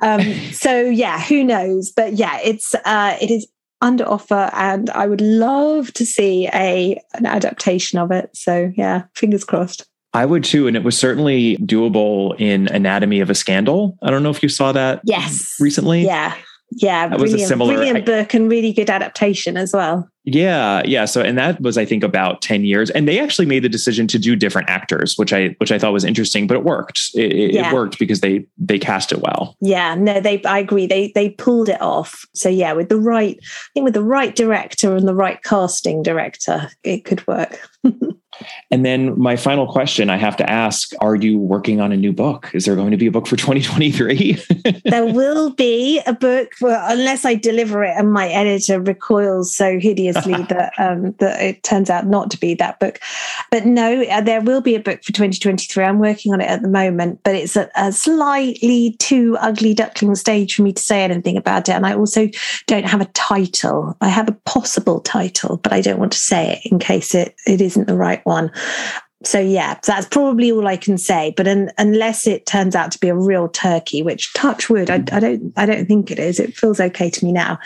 Um, so yeah, who knows? But yeah, it's uh, it is under offer, and I would love to see a an adaptation of it. So yeah, fingers crossed. I would too. And it was certainly doable in Anatomy of a Scandal. I don't know if you saw that yes. recently. Yeah. Yeah. That was a similar brilliant book and really good adaptation as well. Yeah, yeah. So and that was I think about 10 years. And they actually made the decision to do different actors, which I which I thought was interesting, but it worked. It, yeah. it worked because they they cast it well. Yeah, no, they I agree. They they pulled it off. So yeah, with the right, I think with the right director and the right casting director, it could work. And then my final question I have to ask Are you working on a new book? Is there going to be a book for 2023? there will be a book, for, unless I deliver it and my editor recoils so hideously that, um, that it turns out not to be that book. But no, uh, there will be a book for 2023. I'm working on it at the moment, but it's a, a slightly too ugly duckling stage for me to say anything about it. And I also don't have a title. I have a possible title, but I don't want to say it in case it, it isn't the right one. So yeah, that's probably all I can say. But un, unless it turns out to be a real turkey, which touch wood, I, I, don't, I don't think it is. It feels okay to me now.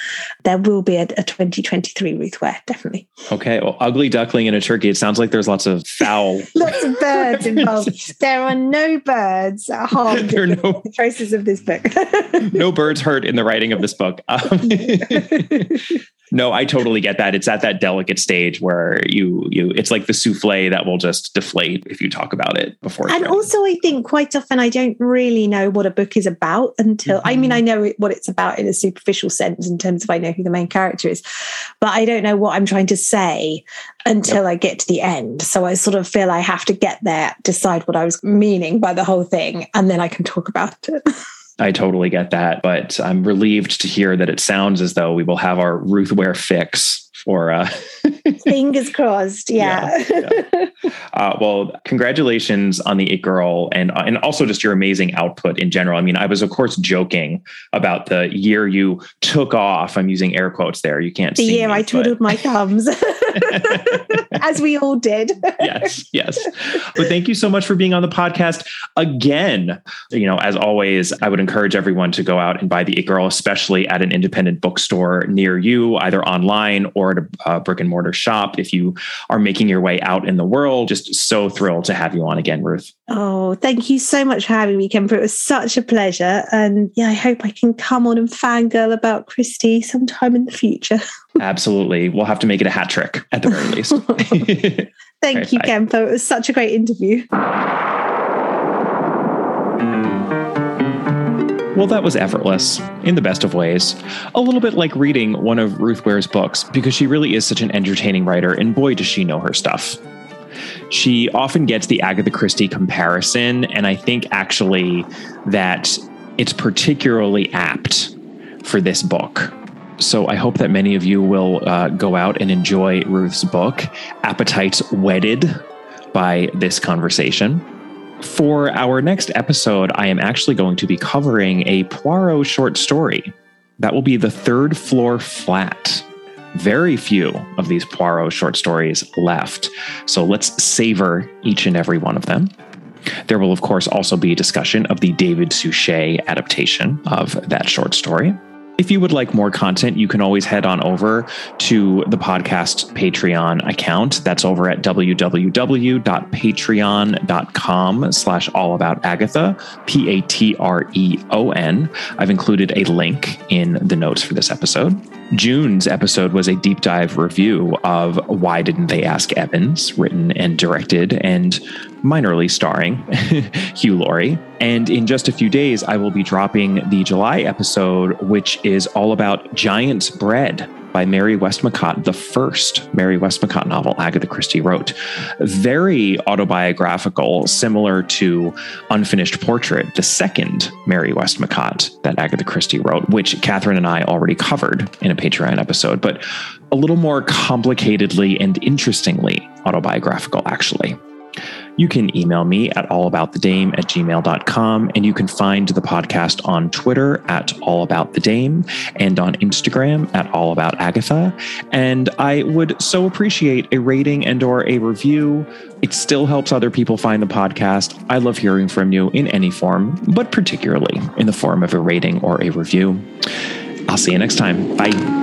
There will be a, a 2023 Ruth Ware, definitely. Okay, well, ugly duckling and a turkey. It sounds like there's lots of foul, lots of birds involved. there are no birds harmed there are no, the process of this book. no birds hurt in the writing of this book. Um, no, I totally get that. It's at that delicate stage where you you it's like the souffle that will just deflate if you talk about it before. And also, I think quite often I don't really know what a book is about until mm-hmm. I mean I know what it's about in a superficial sense in terms of I know who the main character is, but I don't know what I'm trying to say until yep. I get to the end. So I sort of feel I have to get there, decide what I was meaning by the whole thing, and then I can talk about it. I totally get that, but I'm relieved to hear that it sounds as though we will have our Ruth Ware fix for uh fingers crossed yeah, yeah, yeah. Uh, well congratulations on the it girl and uh, and also just your amazing output in general. I mean i was of course joking about the year you took off. I'm using air quotes there. You can't the see year me, i twiddled my thumbs. As we all did. Yes yes. But thank you so much for being on the podcast again. You know as always i would encourage everyone to go out and buy the it girl especially at an independent bookstore near you either online or at a, brick and mortar shop if you are making your way out in the world. Just so thrilled to have you on again, Ruth. Oh, thank you so much for having me, Kemper. It was such a pleasure. And yeah, I hope I can come on and fangirl about Christie sometime in the future. Absolutely. We'll have to make it a hat trick at the very least. thank right, you, bye. Kemper. It was such a great interview. Well, that was effortless in the best of ways. A little bit like reading one of Ruth Ware's books because she really is such an entertaining writer, and boy, does she know her stuff. She often gets the Agatha Christie comparison, and I think actually that it's particularly apt for this book. So I hope that many of you will uh, go out and enjoy Ruth's book, Appetites Whetted, by this conversation. For our next episode, I am actually going to be covering a Poirot short story. That will be The Third Floor Flat. Very few of these Poirot short stories left. So let's savor each and every one of them. There will, of course, also be a discussion of the David Suchet adaptation of that short story. If you would like more content, you can always head on over to the podcast Patreon account. That's over at www.patreon.com slash all about Agatha, P-A-T-R-E-O-N. I've included a link in the notes for this episode. June's episode was a deep dive review of Why Didn't They Ask Evans, written and directed and minorly starring Hugh Laurie. And in just a few days, I will be dropping the July episode, which is all about Giant's Bread by Mary Westmacott, the first Mary Westmacott novel Agatha Christie wrote. Very autobiographical, similar to Unfinished Portrait, the second Mary Westmacott that Agatha Christie wrote, which Catherine and I already covered in a Patreon episode, but a little more complicatedly and interestingly autobiographical, actually you can email me at allaboutthedame at gmail.com. And you can find the podcast on Twitter at allaboutthedame and on Instagram at allaboutagatha. And I would so appreciate a rating and or a review. It still helps other people find the podcast. I love hearing from you in any form, but particularly in the form of a rating or a review. I'll see you next time. Bye.